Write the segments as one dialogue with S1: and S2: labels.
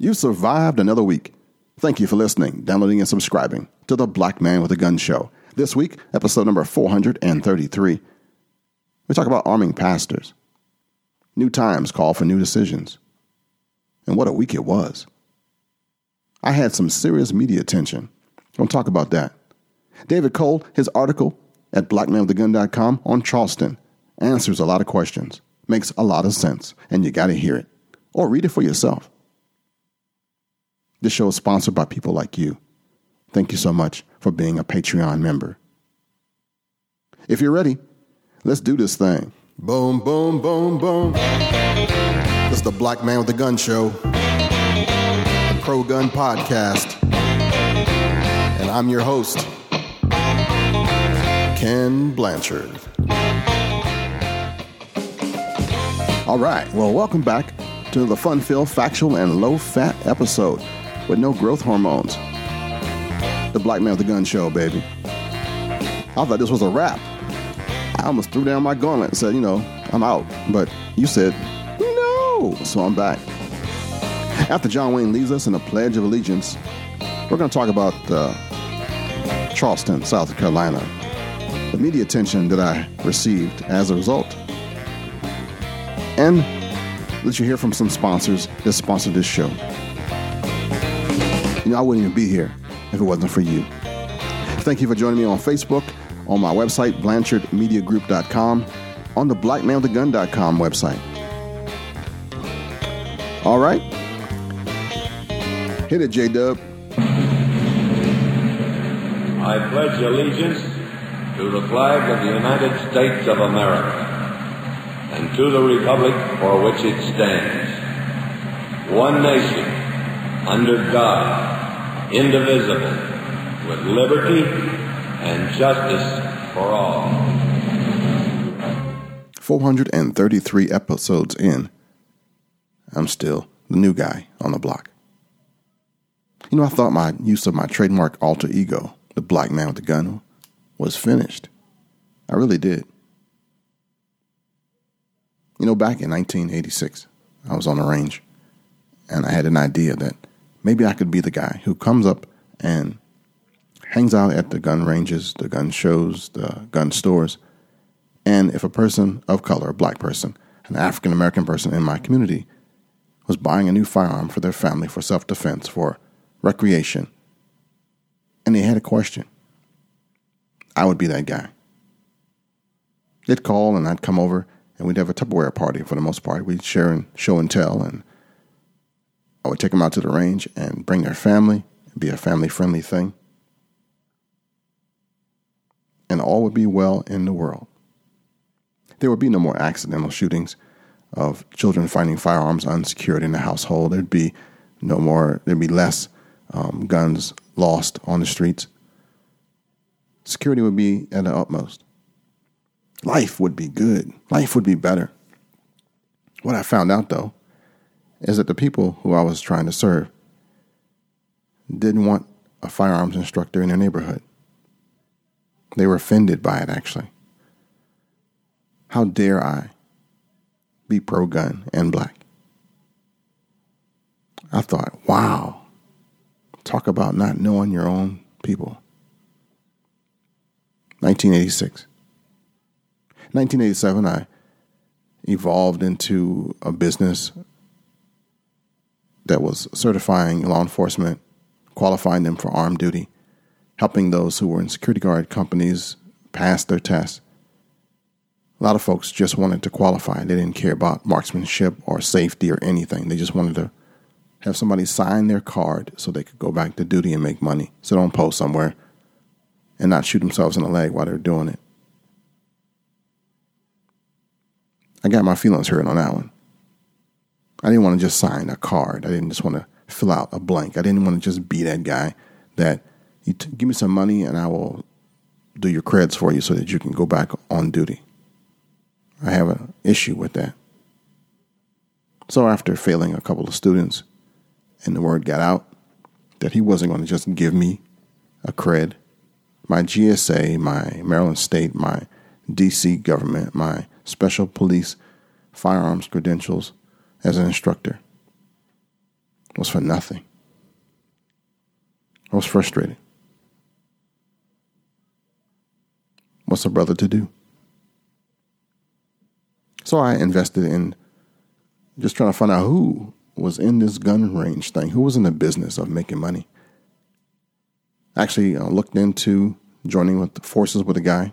S1: You survived another week. Thank you for listening, downloading, and subscribing to the Black Man with a Gun Show. This week, episode number 433, we talk about arming pastors. New times call for new decisions. And what a week it was. I had some serious media attention. We'll talk about that. David Cole, his article at blackmanwiththegun.com on Charleston answers a lot of questions, makes a lot of sense, and you got to hear it or read it for yourself. This show is sponsored by people like you. Thank you so much for being a Patreon member. If you're ready, let's do this thing. Boom, boom, boom, boom. This is the Black Man with the Gun Show, the Pro Gun Podcast. And I'm your host, Kenn Blanchard. All right, well, welcome back to the fun filled, factual, and low fat episode with no growth hormones. The Black Man with the Gun Show, baby. I thought this was a wrap. I almost threw down my gauntlet and said, you know, I'm out. But you said, no. So I'm back. After John Wayne leaves us in a Pledge of Allegiance, we're going to talk about uh, Charleston, South Carolina, the media attention that I received as a result. And let you hear from some sponsors that sponsor this show. You know, I wouldn't even be here if it wasn't for you. Thank you for joining me on Facebook, on my website, BlanchardMediaGroup.com, on the BlackManWithTheGun.com website. All right. Hit it, J Dub.
S2: I pledge allegiance to the flag of the United States of America and to the republic for which it stands, one nation, under God, indivisible, with liberty and justice for all.
S1: 433 episodes in, I'm still the new guy on the block. You know, I thought my use of my trademark alter ego, the black man with the gun, was finished. I really did. You know, back in 1986, I was on the range and I had an idea that maybe I could be the guy who comes up and hangs out at the gun ranges, the gun shows, the gun stores. And if a person of color, a black person, an African American person in my community was buying a new firearm for their family for self defense, for recreation, and they had a question, I would be that guy. They'd call and I'd come over and we'd have a Tupperware party for the most part. We'd share and show and tell, and I would take them out to the range and bring their family. Be a family friendly thing. And all would be well in the world. There would be no more accidental shootings of children finding firearms unsecured in the household. There'd be no more, there'd be less um, guns lost on the streets. Security would be at the utmost life would be good. Life would be better. What I found out, though, is that the people who I was trying to serve didn't want a firearms instructor in their neighborhood. They were offended by it, actually. How dare I be pro gun and black? I thought, wow, talk about not knowing your own people. 1986. 1987, I evolved into a business that was certifying law enforcement, qualifying them for armed duty, helping those who were in security guard companies pass their tests. A lot of folks just wanted to qualify. They didn't care about marksmanship or safety or anything. They just wanted to have somebody sign their card so they could go back to duty and make money, sit on post somewhere, and not shoot themselves in the leg while they're doing it. I got my feelings hurt on that one. I didn't want to just sign a card. I didn't just want to fill out a blank. I didn't want to just be that guy that you t- give me some money and I will do your creds for you so that you can go back on duty. I have an issue with that. So after failing a couple of students and the word got out that he wasn't going to just give me a cred, my GSA, my Maryland State, my DC government, my special police firearms credentials as an instructor was for nothing. I was frustrated. What's a brother to do? So I invested in just trying to find out who was in this gun range thing, who was in the business of making money. Actually, I looked into joining with the forces with a guy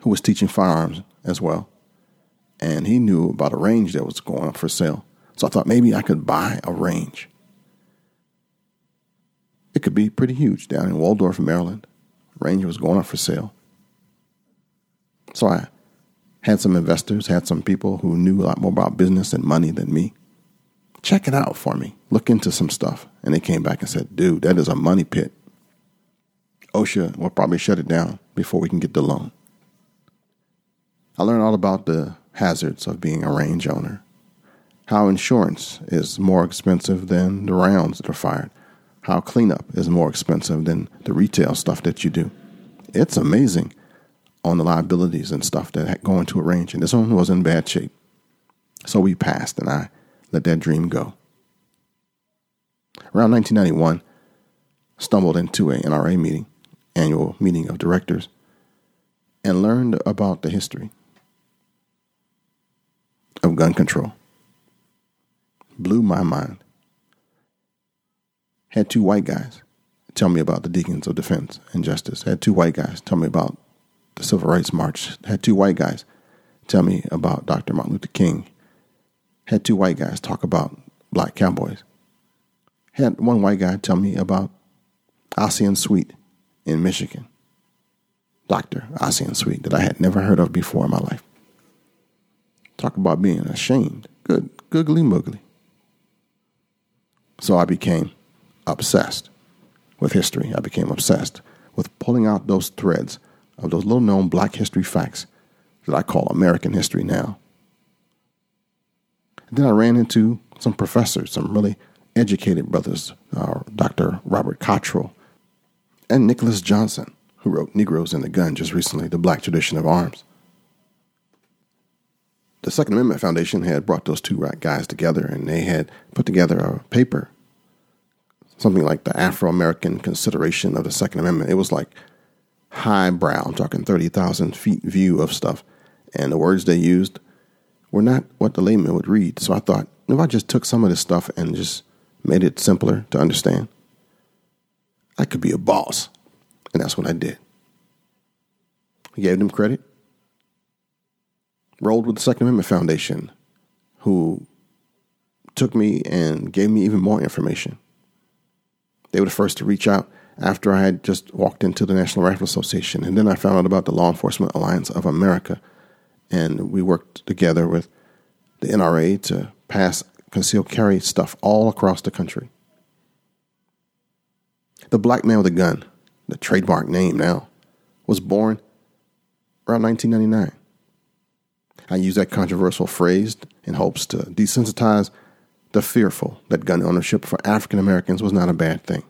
S1: who was teaching firearms as well. And he knew about a range that was going up for sale. So I thought maybe I could buy a range. It could be pretty huge down in Waldorf, Maryland. Range was going up for sale. So I had some investors, had some people who knew a lot more about business and money than me. Check it out for me. Look into some stuff. And they came back and said, dude, that is a money pit. OSHA will probably shut it down before we can get the loan. I learned all about the hazards of being a range owner, how insurance is more expensive than the rounds that are fired, how cleanup is more expensive than the retail stuff that you do. It's amazing on the liabilities and stuff that go into a range. And this one was in bad shape. So we passed, and I let that dream go. Around 1991, stumbled into a NRA meeting, annual meeting of directors, and learned about the history of gun control. Blew my mind. Had two white guys tell me about the Deacons of Defense and Justice. Had two white guys tell me about the Civil Rights March. Had two white guys tell me about Dr. Martin Luther King. Had two white guys talk about black cowboys. Had one white guy tell me about Ossian Sweet in Michigan. Dr. Ossian Sweet that I had never heard of before in my life. Talk about being ashamed. Good, googly moogly. So I became obsessed with history. I became obsessed with pulling out those threads of those little known black history facts that I call American history now. Then I ran into some professors, some really educated brothers, uh, Dr. Robert Cottrol and Nicholas Johnson, who wrote Negroes and the Gun just recently, The Black Tradition of Arms. The Second Amendment Foundation had brought those two guys together and they had put together a paper, something like the Afro American consideration of the Second Amendment. It was like highbrow, I'm talking 30,000 feet view of stuff. And the words they used were not what the layman would read. So I thought, if I just took some of this stuff and just made it simpler to understand, I could be a boss. And that's what I did. I gave them credit. Rolled with the Second Amendment Foundation, who took me and gave me even more information. They were the first to reach out after I had just walked into the National Rifle Association. And then I found out about the Law Enforcement Alliance of America. And we worked together with the NRA to pass concealed carry stuff all across the country. The Black Man with a Gun, the trademark name now, was born around 1999. I use that controversial phrase in hopes to desensitize the fearful that gun ownership for African Americans was not a bad thing.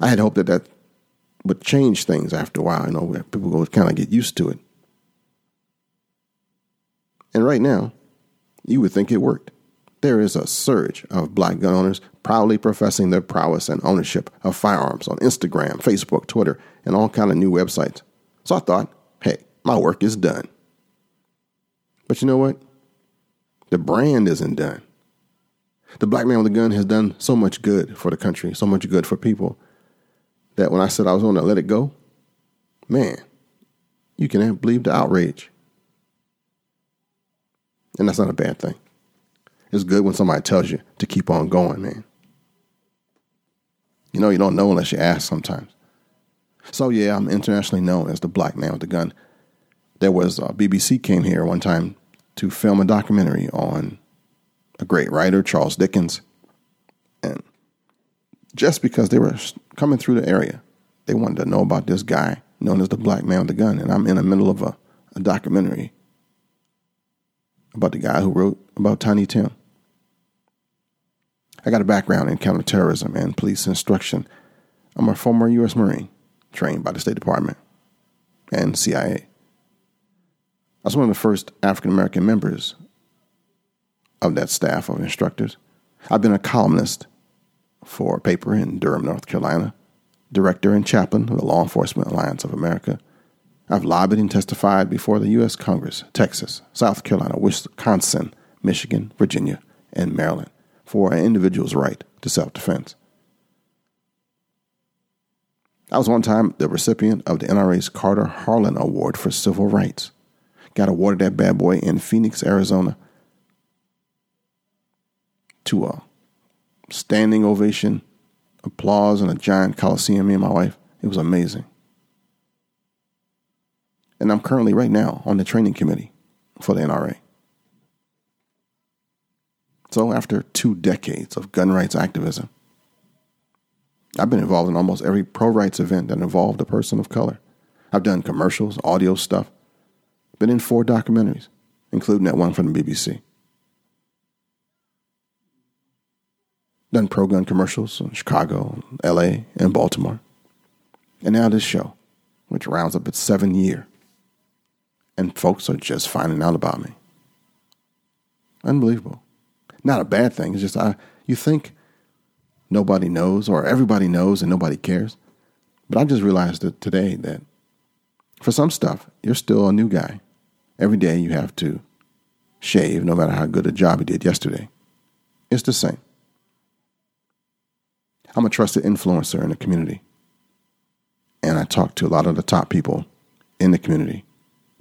S1: I had hoped that that would change things after a while. You know, people would kind of get used to it. And right now, you would think it worked. There is a surge of black gun owners proudly professing their prowess and ownership of firearms on Instagram, Facebook, Twitter, and all kind of new websites. So I thought, hey, my work is done. But you know what? The brand isn't done. The black man with a gun has done so much good for the country, so much good for people that when I said I was going to let it go, man, you can't believe the outrage. And that's not a bad thing. It's good when somebody tells you to keep on going, man. You know, you don't know unless you ask sometimes. So, yeah, I'm internationally known as the black man with the gun. There was uh, BBC came here one time to film a documentary on a great writer, Charles Dickens. And just because they were coming through the area. They wanted to know about this guy known as the black man with the gun. And I'm in the middle of a, a documentary about the guy who wrote about Tiny Tim. I got a background in counterterrorism and police instruction. I'm a former U.S. Marine trained by the State Department and CIA. I was one of the first African American members of that staff of instructors. I've been a columnist for a paper in Durham, North Carolina, director and chaplain of the Law Enforcement Alliance of America. I've lobbied and testified before the U.S. Congress, Texas, South Carolina, Wisconsin, Michigan, Virginia, and Maryland for an individual's right to self defense. I was one time the recipient of the NRA's Carter Harlan Award for Civil Rights. Got awarded that bad boy in Phoenix, Arizona, to a standing ovation, applause, and a giant coliseum. Me and my wife. It was amazing. And I'm currently, right now, on the training committee for the NRA. So, after two decades of gun rights activism, I've been involved in almost every pro rights event that involved a person of color. I've done commercials, audio stuff, been in four documentaries, including that one from the BBC. Done pro gun commercials in Chicago, LA, and Baltimore. And now this show, which rounds up its seventh year. And folks are just finding out about me. Unbelievable. Not a bad thing. It's just I you think nobody knows or everybody knows and nobody cares. But I just realized that today that for some stuff, you're still a new guy. Every day you have to shave, no matter how good a job you did yesterday. It's the same. I'm a trusted influencer in the community. And I talk to a lot of the top people in the community.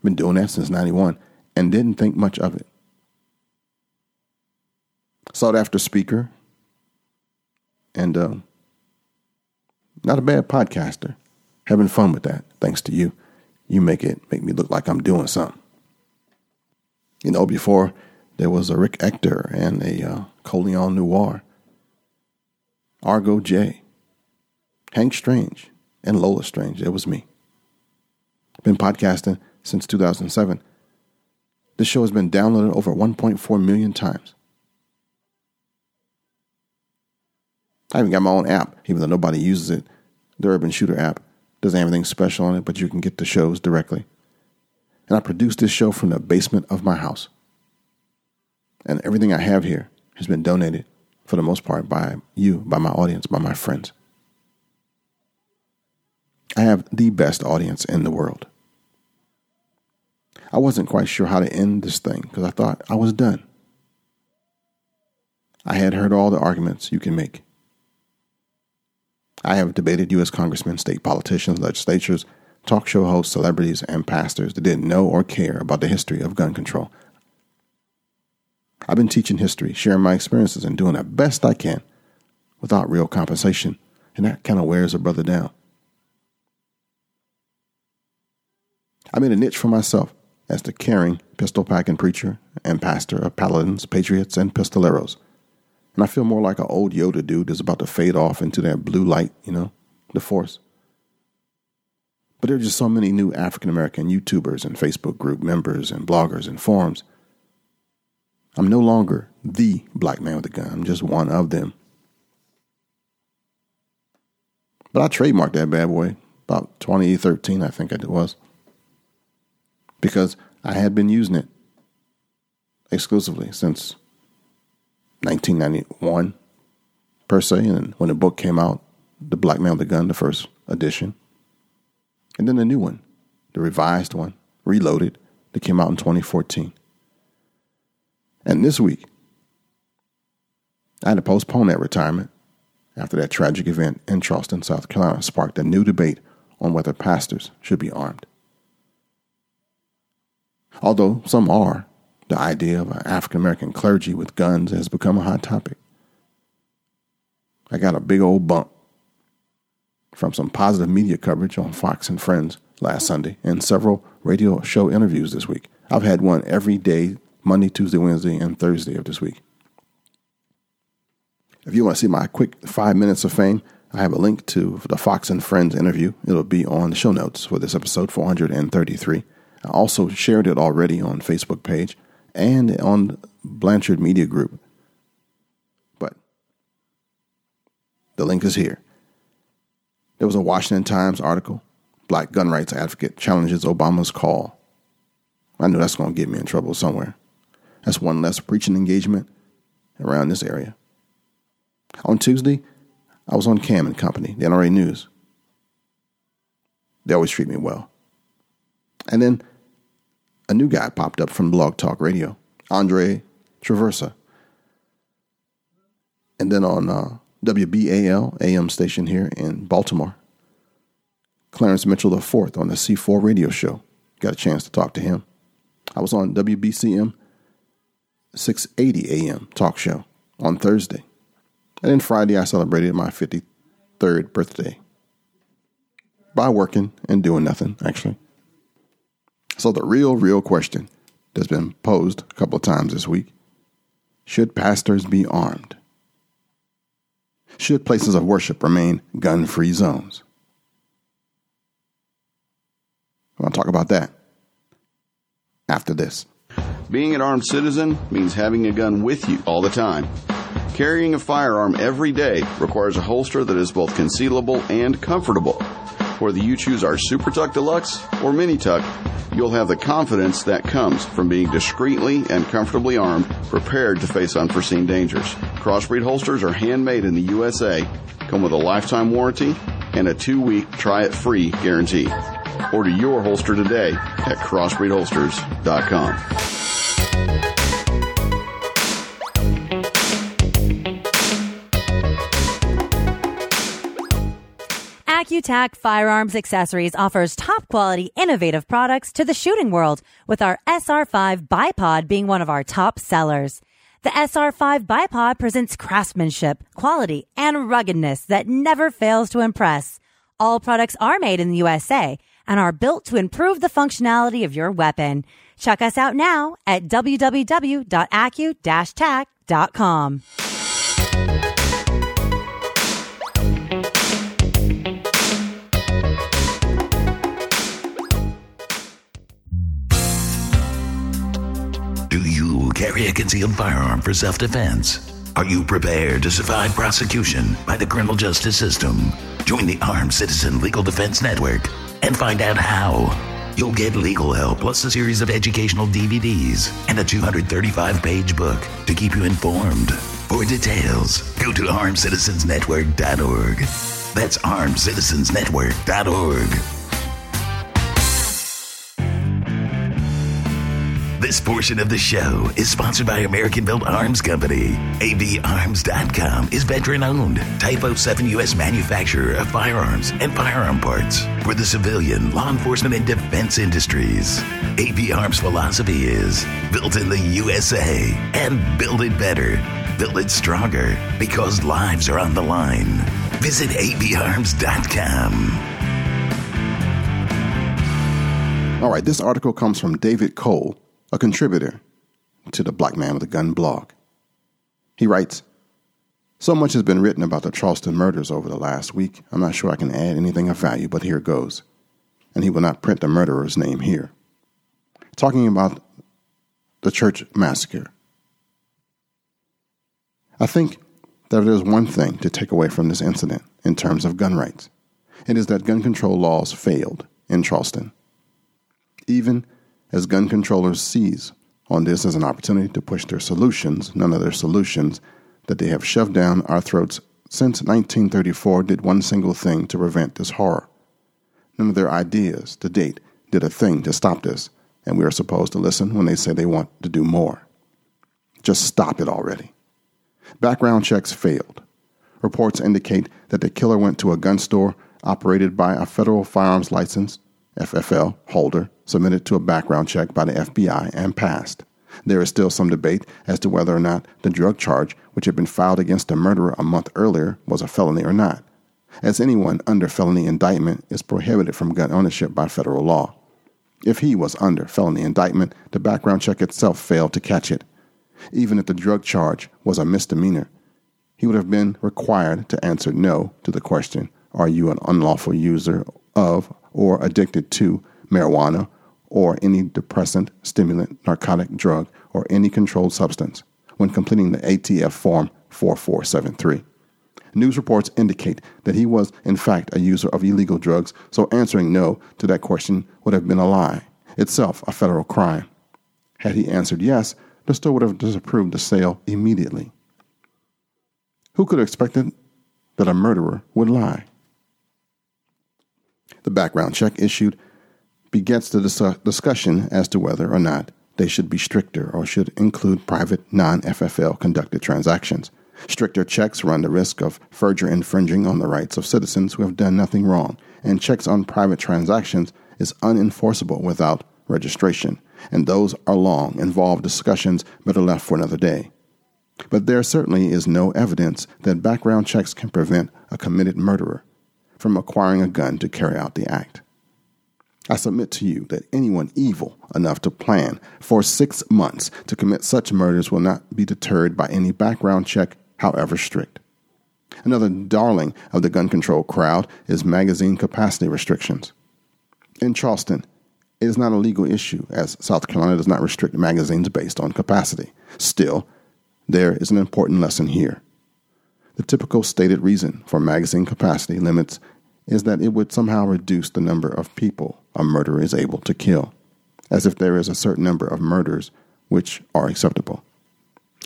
S1: Been doing that since 91 and didn't think much of it. Sought after speaker, and uh, not a bad podcaster. Having fun with that, thanks to you. You make it make me look like I'm doing something. You know, before there was a Rick Ector and a uh, Colion Noir, Argo J, Hank Strange, and Lola Strange. It was me. Been podcasting since 2007. This show has been downloaded over 1.4 million times. I even got my own app, even though nobody uses it. The Urban Shooter app doesn't have anything special on it, but you can get the shows directly. And I produce this show from the basement of my house. And everything I have here has been donated, for the most part, by you, by my audience, by my friends. I have the best audience in the world. I wasn't quite sure how to end this thing because I thought I was done. I had heard all the arguments you can make. I have debated U.S. congressmen, state politicians, legislatures, talk show hosts, celebrities, and pastors that didn't know or care about the history of gun control. I've been teaching history, sharing my experiences, and doing the best I can without real compensation, and that kind of wears a brother down. I made a niche for myself as the caring pistol packing preacher and pastor of paladins, patriots, and pistoleros and I feel more like an old Yoda dude that's about to fade off into that blue light, you know, the force. But there are just so many new African American YouTubers and Facebook group members and bloggers and forums. I'm no longer the black man with a gun. I'm just one of them. But I trademarked that bad boy about 2013, I think it was, because I had been using it exclusively since 1991 per se, and when the book came out, The Black Man with a Gun, the first edition, and then the new one, the revised one, reloaded, that came out in 2014. And this week, I had to postpone that retirement after that tragic event in Charleston, South Carolina, sparked a new debate on whether pastors should be armed. Although some are, the idea of an African American clergy with guns has become a hot topic. I got a big old bump from some positive media coverage on Fox and Friends last Sunday and several radio show interviews this week. I've had one every day, Monday, Tuesday, Wednesday, and Thursday of this week. If you want to see my quick five minutes of fame, I have a link to the Fox and Friends interview. It'll be on the show notes for this episode 433. I also shared it already on Facebook page and on Blanchard Media Group. But the link is here. There was a Washington Times article Black gun rights advocate challenges Obama's call. I knew that's going to get me in trouble somewhere. That's one less preaching engagement around this area. On Tuesday, I was on Cam and Company, the NRA News. They always treat me well. And then a new guy popped up from Blog Talk Radio, Andre Traversa. And then on uh, WBAL AM station here in Baltimore, Clarence Mitchell IV on the C4 radio show. Got a chance to talk to him. I was on WCBM 680 AM talk show on Thursday. And then Friday, I celebrated my 53rd birthday by working and doing nothing, actually. So, the real, real question that's been posed a couple of times this week should pastors be armed? Should places of worship remain gun free zones? I'll talk about that after this.
S3: Being an armed citizen means having a gun with you all the time. Carrying a firearm every day requires a holster that is both concealable and comfortable. Whether you choose our Super Tuck Deluxe or Mini Tuck, you'll have the confidence that comes from being discreetly and comfortably armed, prepared to face unforeseen dangers. Crossbreed holsters are handmade in the USA, come with a lifetime warranty, and a two week try it free guarantee. Order your holster today at crossbreedholsters.com.
S4: AccuTac Firearms Accessories offers top quality, innovative products to the shooting world, with our SR5 bipod being one of our top sellers. The SR5 bipod presents craftsmanship, quality, and ruggedness that never fails to impress. All products are made in the USA and are built to improve the functionality of your weapon. Check us out now at www.accu-tac.com.
S5: carry a concealed firearm for self defense? Are you prepared to survive prosecution by the criminal justice system? Join the Armed Citizen Legal Defense Network and find out how. You'll get legal help plus a series of educational DVDs and a 235 page book to keep you informed. For details, go to armedcitizensnetwork.org. That's armedcitizensnetwork.org. This portion of the show is sponsored by American Built Arms Company. ABArms.com is veteran owned, Type 07 U.S. manufacturer of firearms and firearm parts for the civilian, law enforcement, and defense industries. AB Arms' philosophy is built in the USA and build it better, build it stronger because lives are on the line. Visit ABArms.com.
S1: All right, this article comes from David Cole, a contributor to the Black Man with a Gun blog. He writes So much has been written about the Charleston murders over the last week, I'm not sure I can add anything of value, but here goes. And he will not print the murderer's name here. Talking about the church massacre. I think that there's one thing to take away from this incident in terms of gun rights. It is that gun control laws failed in Charleston. Even as gun controllers seize on this as an opportunity to push their solutions, none of their solutions that they have shoved down our throats since 1934 did one single thing to prevent this horror. None of their ideas to date did a thing to stop this, and we are supposed to listen when they say they want to do more. Just stop it already. Background checks failed. Reports indicate that the killer went to a gun store operated by a federal firearms license, FFL, holder, submitted to a background check by the FBI, and passed. There is still some debate as to whether or not the drug charge, which had been filed against the murderer a month earlier, was a felony or not, as anyone under felony indictment is prohibited from gun ownership by federal law. If he was under felony indictment, the background check itself failed to catch it. Even if the drug charge was a misdemeanor, he would have been required to answer no to the question Are you an unlawful user of or addicted to marijuana or any depressant, stimulant, narcotic drug, or any controlled substance when completing the ATF Form 4473. News reports indicate that he was, in fact, a user of illegal drugs, so answering no to that question would have been a lie, itself a federal crime. Had he answered yes, the store would have disapproved the sale immediately. Who could have expected that a murderer would lie? The background check issued begets the dis- discussion as to whether or not they should be stricter or should include private non FFL conducted transactions. Stricter checks run the risk of further infringing on the rights of citizens who have done nothing wrong, and checks on private transactions is unenforceable without registration, and those are long, involved discussions better left for another day. But there certainly is no evidence that background checks can prevent a committed murderer from acquiring a gun to carry out the act. I submit to you that anyone evil enough to plan for six months to commit such murders will not be deterred by any background check, however strict. Another darling of the gun control crowd is magazine capacity restrictions. In Charleston, it is not a legal issue, as South Carolina does not restrict magazines based on capacity. Still, there is an important lesson here. The typical stated reason for magazine capacity limits is that it would somehow reduce the number of people a murderer is able to kill, as if there is a certain number of murders which are acceptable.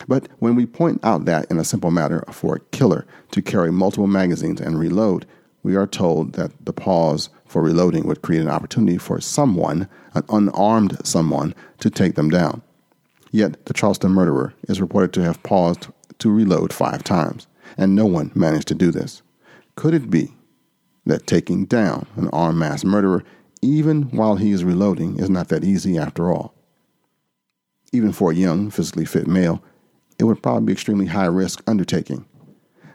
S1: But when we point out that in a simple matter for a killer to carry multiple magazines and reload, we are told that the pause for reloading would create an opportunity for someone, an unarmed someone, to take them down. Yet the Charleston murderer is reported to have paused to reload five times, and no one managed to do this. Could it be that taking down an armed mass murderer, even while he is reloading, is not that easy after all? Even for a young, physically fit male, it would probably be extremely high risk undertaking.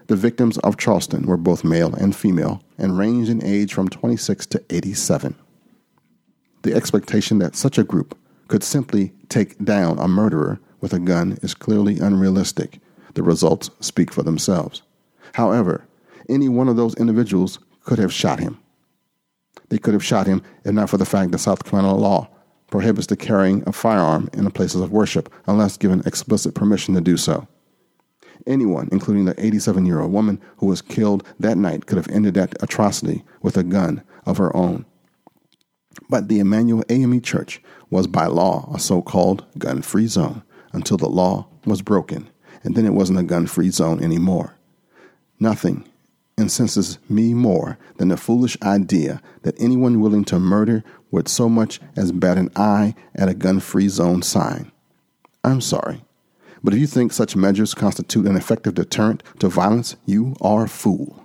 S1: The victims of Charleston were both male and female and ranged in age from 26 to 87. The expectation that such a group could simply take down a murderer with a gun is clearly unrealistic. The results speak for themselves. However, any one of those individuals could have shot him. They could have shot him if not for the fact that South Carolina law prohibits the carrying of firearm in places of worship unless given explicit permission to do so. Anyone, including the 87 year old woman who was killed that night, could have ended that atrocity with a gun of her own. But the Emanuel AME Church was by law a so called gun free zone until the law was broken, and then it wasn't a gun free zone anymore. Nothing incenses me more than the foolish idea that anyone willing to murder would so much as bat an eye at a gun free zone sign. I'm sorry. But if you think such measures constitute an effective deterrent to violence, you are a fool.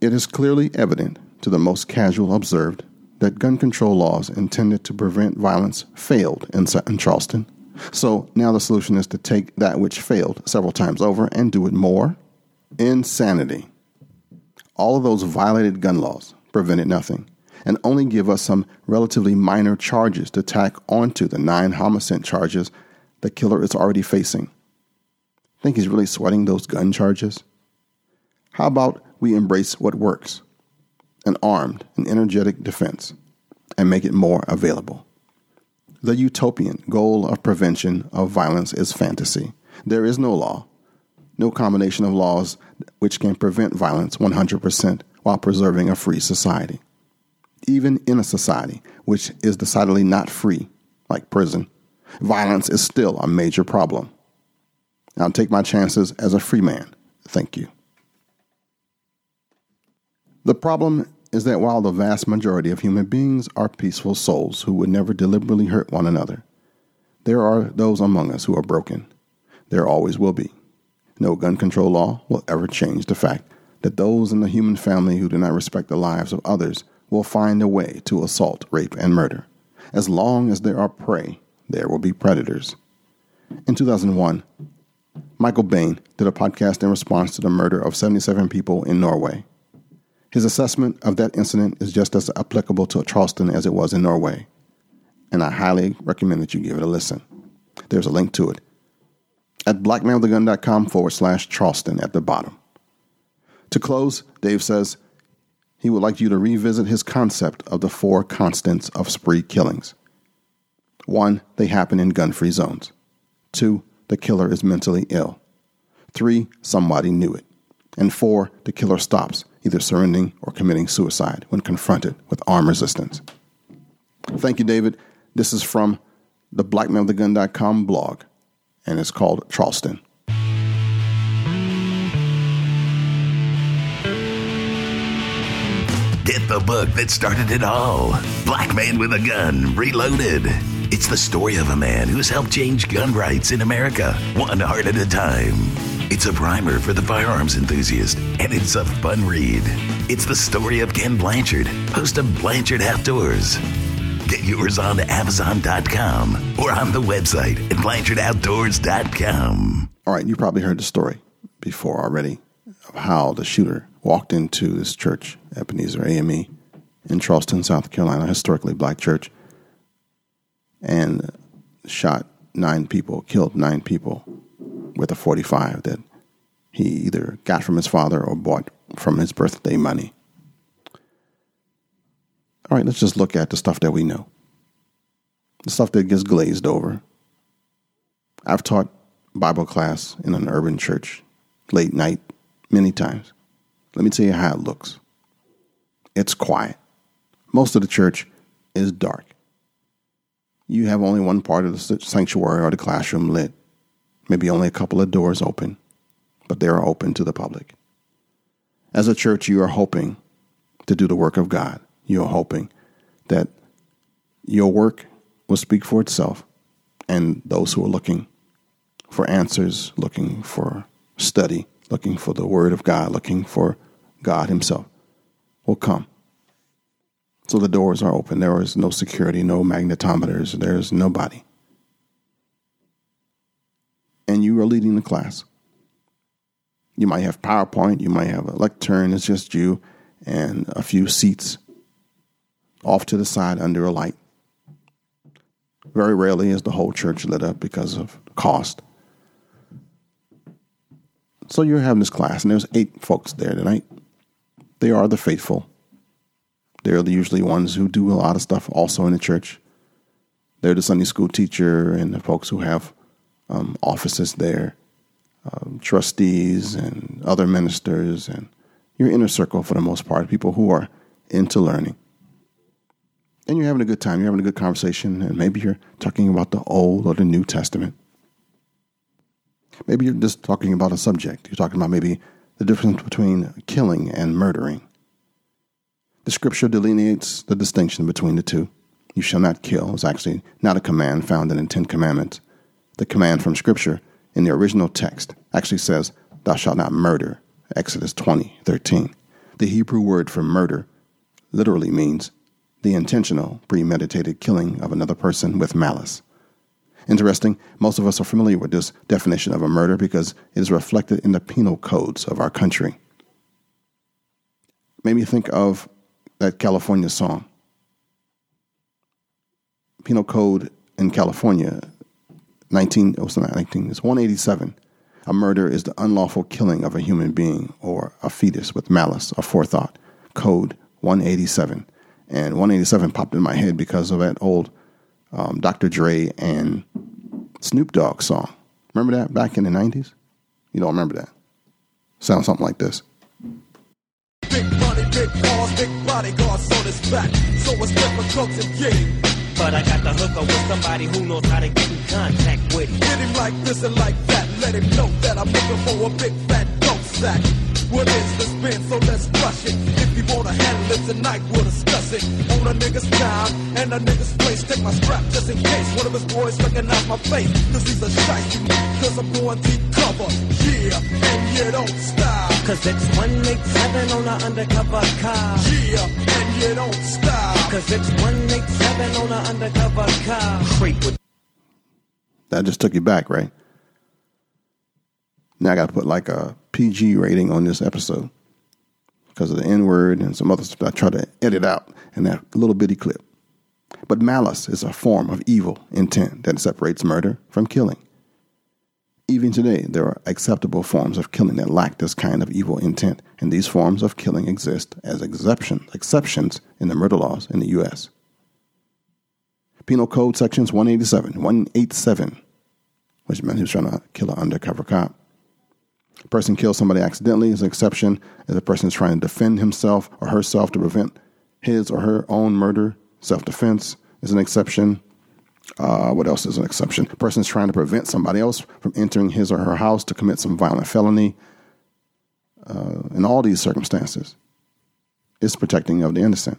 S1: It is clearly evident to the most casual observed that gun control laws intended to prevent violence failed in, in Charleston. So now the solution is to take that which failed several times over and do it more. Insanity. All of those violated gun laws prevented nothing and only give us some relatively minor charges to tack onto the nine homicide charges the killer is already facing. Think he's really sweating those gun charges? How about we embrace what works an armed and energetic defense and make it more available? The utopian goal of prevention of violence is fantasy. There is no law, no combination of laws which can prevent violence 100% while preserving a free society. Even in a society which is decidedly not free, like prison, Violence is still a major problem. I'll take my chances as a free man. Thank you. The problem is that while the vast majority of human beings are peaceful souls who would never deliberately hurt one another, there are those among us who are broken. There always will be. No gun control law will ever change the fact that those in the human family who do not respect the lives of others will find a way to assault, rape, and murder. As long as there are prey, there will be predators. In 2001, Michael Bane did a podcast in response to the murder of 77 people in Norway. His assessment of that incident is just as applicable to Charleston as it was in Norway, and I highly recommend that you give it a listen. There's a link to it at blackmanwiththegun.com forward slash Charleston at the bottom. To close, Dave says he would like you to revisit his concept of the four constants of spree killings. One, they happen in gun free zones. Two, the killer is mentally ill. Three, somebody knew it. And four, the killer stops, either surrendering or committing suicide when confronted with armed resistance. Thank you, David. This is from the blackmanwiththegun.com blog, and it's called Charleston.
S5: Get the book that started it all Black Man with a Gun Reloaded. It's the story of a man who's helped change gun rights in America, one heart at a time. It's a primer for the firearms enthusiast, and it's a fun read. It's the story of Kenn Blanchard, host of Blanchard Outdoors. Get yours on Amazon.com or on the website at BlanchardOutdoors.com.
S1: All right, you probably heard the story before already of how the shooter walked into this church, Ebenezer AME, in Charleston, South Carolina, historically black church, and shot nine people, killed nine people with a 45 that he either got from his father or bought from his birthday money. All right, let's just look at the stuff that we know. The stuff that gets glazed over. I've taught Bible class in an urban church late night many times. Let me tell you how it looks. It's quiet. Most of the church is dark. You have only one part of the sanctuary or the classroom lit, maybe only a couple of doors open, but they are open to the public. As a church, you are hoping to do the work of God. You are hoping that your work will speak for itself, and those who are looking for answers, looking for study, looking for the Word of God, looking for God Himself, will come. So the doors are open. There is no security, no magnetometers, there's nobody. And you are leading the class. You might have PowerPoint, you might have a lectern, it's just you and a few seats off to the side under a light. Very rarely is the whole church lit up because of cost. So you're having this class, and there's eight folks there tonight. They are the faithful. They're the usually ones who do a lot of stuff also in the church. They're the Sunday school teacher and the folks who have um, offices there, um, trustees and other ministers, and your inner circle for the most part, people who are into learning. And you're having a good time. You're having a good conversation, and maybe you're talking about the Old or the New Testament. Maybe you're just talking about a subject. You're talking about maybe the difference between killing and murdering. The scripture delineates the distinction between the two. You shall not kill is actually not a command found in the Ten Commandments. The command from scripture in the original text actually says, Thou shalt not murder, Exodus 20, 13. The Hebrew word for murder literally means the intentional, premeditated killing of another person with malice. Interesting, most of us are familiar with this definition of a murder because it is reflected in the penal codes of our country. Made me think of that California song. Penal Code in California, 19, oh, it's not 19, it's 187. A murder is the unlawful killing of a human being or a fetus with malice or forethought. Code 187. And 187 popped in my head because of that old um, Dr. Dre and Snoop Dogg song. Remember that back in the 90s? You don't remember that? Sounds something like this. Big money, big cars, big bodyguards on his back. So it's different cooks and game. But I got the hooker with somebody who knows how to get in contact with him. Get him like this and like that. Let him know that I'm looking for a big fat dope sack. What is the spin? So let's rush it. If you wanna handle it tonight, we'll discuss it. On a nigga's time and a nigga's place. Take my strap just in case one of his boys recognize my face. Cause he's a shiesty, cause I'm going deep cover. Yeah, and you don't stop. Cause it's 187 on an undercover car. Yeah, and you don't stop. Cause it's 187 on an undercover car. Creep with that just took you back, right? Now I got to put like a PG rating on this episode because of the N word and some other stuff I try to edit out in that little bitty clip. But malice is a form of evil intent that separates murder from killing. Even today, there are acceptable forms of killing that lack this kind of evil intent, and these forms of killing exist as exception, exceptions in the murder laws in the U.S. Penal Code Sections 187, 187, which meant he was trying to kill an undercover cop. A person kills somebody accidentally is an exception if the person is trying to defend himself or herself to prevent his or her own murder. Self defense is an exception. Uh, what else is an exception? A person is trying to prevent somebody else from entering his or her house to commit some violent felony. Uh, in all these circumstances, it's protecting of the innocent.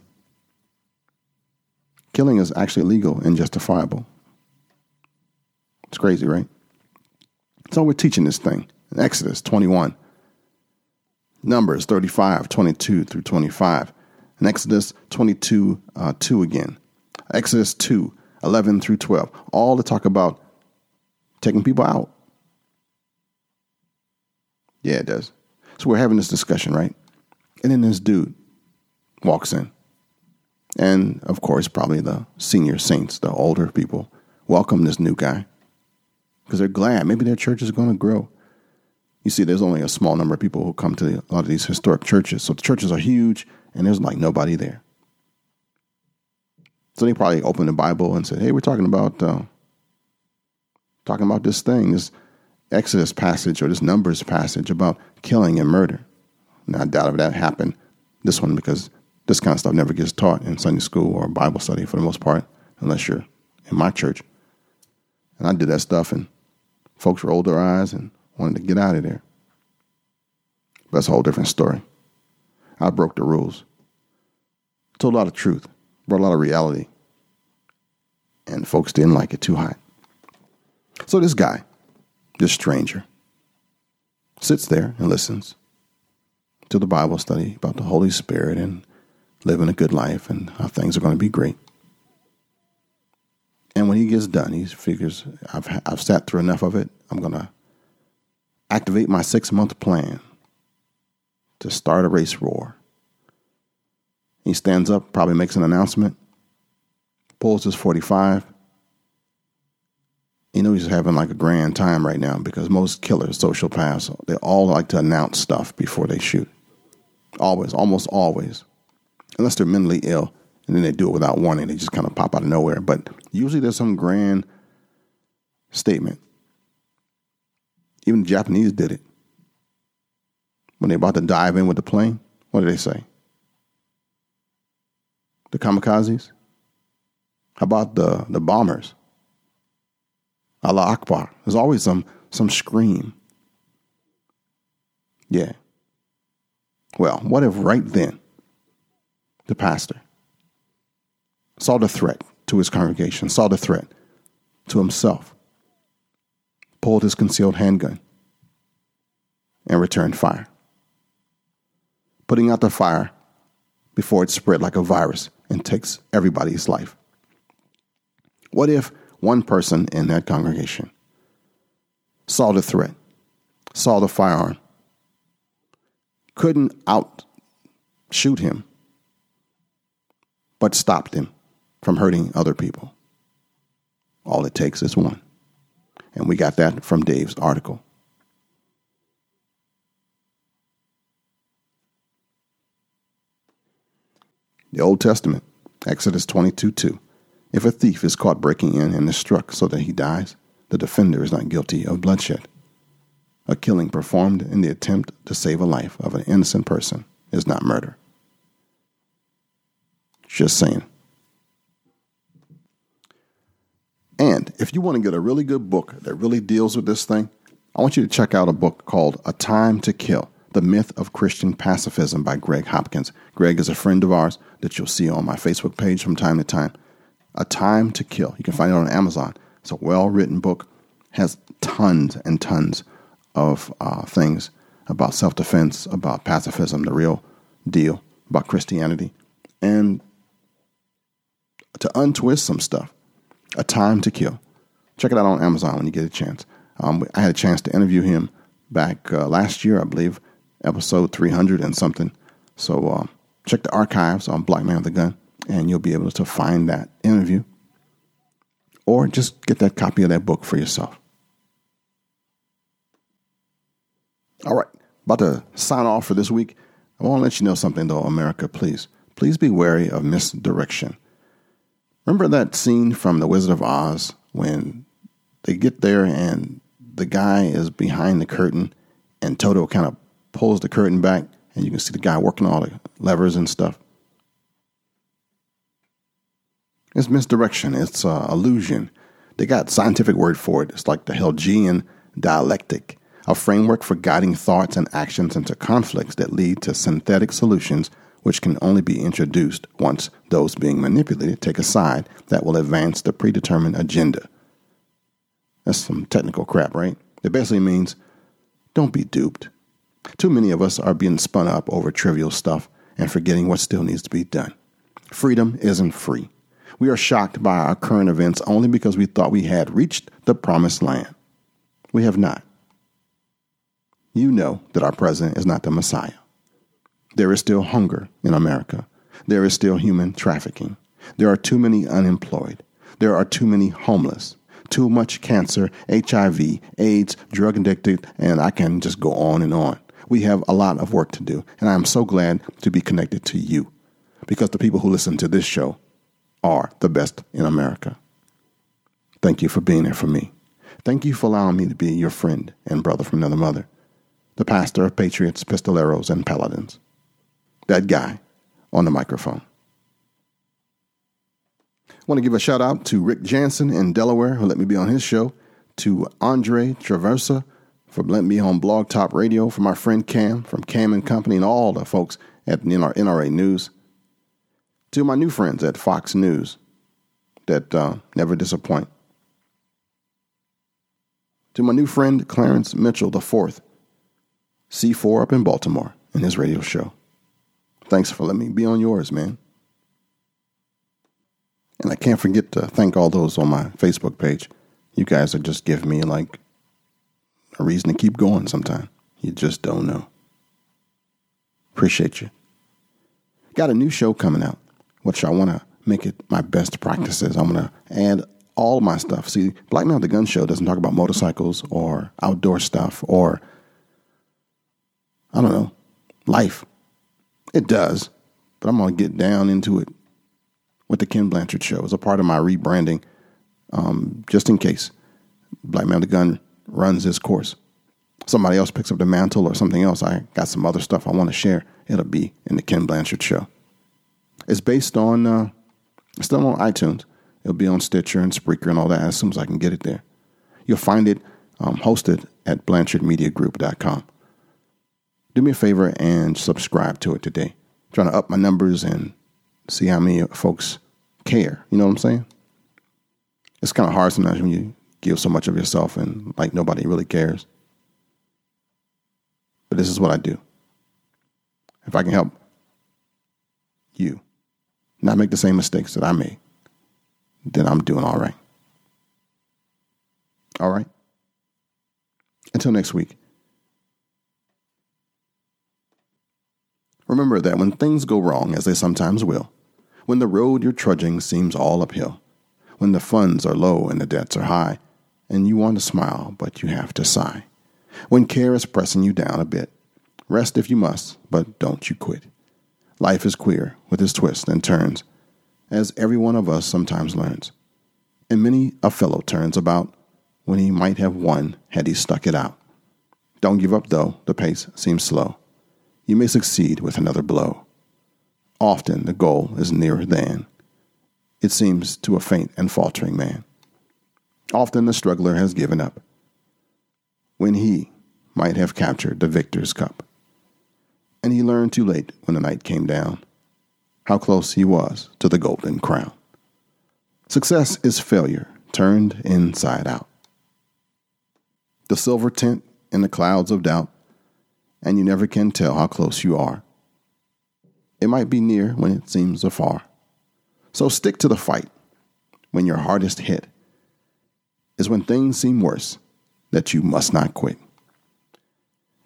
S1: Killing is actually legal and justifiable. It's crazy, right? So we're teaching this thing. In Exodus 21, Numbers 35, 22 through 25, and Exodus 22, uh, 2 again. Exodus 2, 11 through 12, all to talk about taking people out. Yeah, it does. So we're having this discussion, right? And then this dude walks in. And of course, probably the senior saints, the older people, welcome this new guy because they're glad. Maybe their church is going to grow. You see, there's only a small number of people who come to a lot of these historic churches. So the churches are huge and there's like nobody there. So they probably opened the Bible and said, "Hey, we're talking about uh, talking about this thing, this Exodus passage or this Numbers passage about killing and murder." Now, I doubt if that happened this one because this kind of stuff never gets taught in Sunday school or Bible study for the most part, unless you're in my church. And I did that stuff, and folks rolled their eyes and wanted to get out of there. But that's a whole different story. I broke the rules, told a lot of truth, brought a lot of reality, and folks didn't like it too hot. So this guy, this stranger, sits there and listens to the Bible study about the Holy Spirit and living a good life and how things are going to be great. And when he gets done, he figures, I've, I've sat through enough of it. I'm going to activate my six month plan to start a race war. He stands up, probably makes an announcement, pulls his 45. You know he's having like a grand time right now because most killers, social sociopaths, they all like to announce stuff before they shoot. Always, almost always. Unless they're mentally ill and then they do it without warning. They just kind of pop out of nowhere. But usually there's some grand statement. Even the Japanese did it. When they're about to dive in with the plane, what do they say? The kamikazes? How about the, the bombers? Allah Akbar. There's always some some scream. Yeah. Well, what if right then the pastor saw the threat to his congregation, saw the threat to himself, pulled his concealed handgun, and returned fire, putting out the fire before it spread like a virus and takes everybody's life. What if one person in that congregation saw the threat, saw the firearm, couldn't outshoot him, but stopped him from hurting other people. All it takes is one. And we got that from Dave's article. The Old Testament, Exodus 22 2. If a thief is caught breaking in and is struck so that he dies, the defender is not guilty of bloodshed. A killing performed in the attempt to save a life of an innocent person is not murder. Just saying. And if you want to get a really good book that really deals with this thing, I want you to check out a book called A Time to Kill The Myth of Christian Pacifism by Greg Hopkins. Greg is a friend of ours that you'll see on my Facebook page from time to time. A Time to Kill. You can find it on Amazon. It's a well written book, has tons and tons of uh, things about self defense, about pacifism, the real deal, about Christianity, and to untwist some stuff. A Time to Kill. Check it out on Amazon when you get a chance. Um, I had a chance to interview him back uh, last year, I believe, episode 300 and something. So uh, check the archives on Black Man with a Gun, and you'll be able to find that interview. Or just get that copy of that book for yourself. All right, about to sign off for this week. I want to let you know something, though, America, please. Please be wary of misdirection. Remember that scene from The Wizard of Oz when they get there and the guy is behind the curtain and Toto kind of pulls the curtain back and you can see the guy working all the levers and stuff? It's misdirection, it's uh, illusion. They got scientific word for it. It's like the Hegelian dialectic, a framework for guiding thoughts and actions into conflicts that lead to synthetic solutions which can only be introduced once those being manipulated take a side that will advance the predetermined agenda. That's some technical crap, right? It basically means don't be duped. Too many of us are being spun up over trivial stuff and forgetting what still needs to be done. Freedom isn't free. We are shocked by our current events only because we thought we had reached the promised land. We have not. You know that our president is not the Messiah. There is still hunger in America. There is still human trafficking. There are too many unemployed. There are too many homeless. Too much cancer, HIV, AIDS, drug addicted, and I can just go on and on. We have a lot of work to do, and I am so glad to be connected to you because the people who listen to this show are the best in America. Thank you for being there for me. Thank you for allowing me to be your friend and brother from another mother, the pastor of patriots, pistoleros, and paladins that guy on the microphone. I want to give a shout out to Rick Jensen in Delaware, who let me be on his show, to Andre Traversa for letting me on Blog Talk Radio, for my friend Cam from Cam and Company, and all the folks at NRA News, to my new friends at Fox News that uh, never disappoint, to my new friend Clarence Mitchell IV, C4 up in Baltimore, in his radio show. Thanks for letting me be on yours, man. And I can't forget to thank all those on my Facebook page. You guys are just giving me like a reason to keep going sometime. You just don't know. Appreciate you. Got a new show coming out, which I want to make it my best practices. I'm going to add all my stuff. See, Black Man the Gun Show doesn't talk about motorcycles or outdoor stuff or, I don't know, life. It does, but I'm going to get down into it with the Kenn Blanchard show as a part of my rebranding, um, just in case Black Man the Gun runs his course. Somebody else picks up the mantle or something else. I got some other stuff I want to share. It'll be in the Kenn Blanchard show. It's based on, uh, it's still on iTunes. It'll be on Stitcher and Spreaker and all that as soon as I can get it there. You'll find it um, hosted at BlanchardMediaGroup.com do me a favor and subscribe to it today. I'm trying to up my numbers and see how many folks care. You know what I'm saying? It's kind of hard sometimes when you give so much of yourself and like nobody really cares. But this is what I do. If I can help you not make the same mistakes that I made, then I'm doing all right. All right? Until next week. Remember that when things go wrong, as they sometimes will, when the road you're trudging seems all uphill, when the funds are low and the debts are high, and you want to smile, but you have to sigh, when care is pressing you down a bit, rest if you must, but don't you quit. Life is queer with its twists and turns, as every one of us sometimes learns. And many a fellow turns about when he might have won had he stuck it out. Don't give up, though, the pace seems slow you may succeed with another blow. Often the goal is nearer than it seems to a faint and faltering man. Often the struggler has given up when he might have captured the victor's cup. And he learned too late when the night came down how close he was to the golden crown. Success is failure turned inside out. The silver tint in the clouds of doubt and you never can tell how close you are. It might be near when it seems afar. So stick to the fight when your hardest hit is when things seem worse that you must not quit.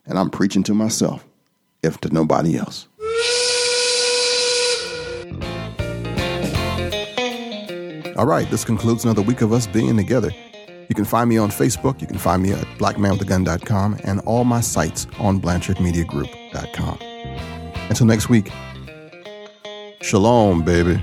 S1: And I'm preaching to myself, if to nobody else. All right, this concludes another week of us being together. You can find me on Facebook. You can find me at blackmanwithagun.com and all my sites on blanchardmediagroup.com. Until next week, shalom, baby.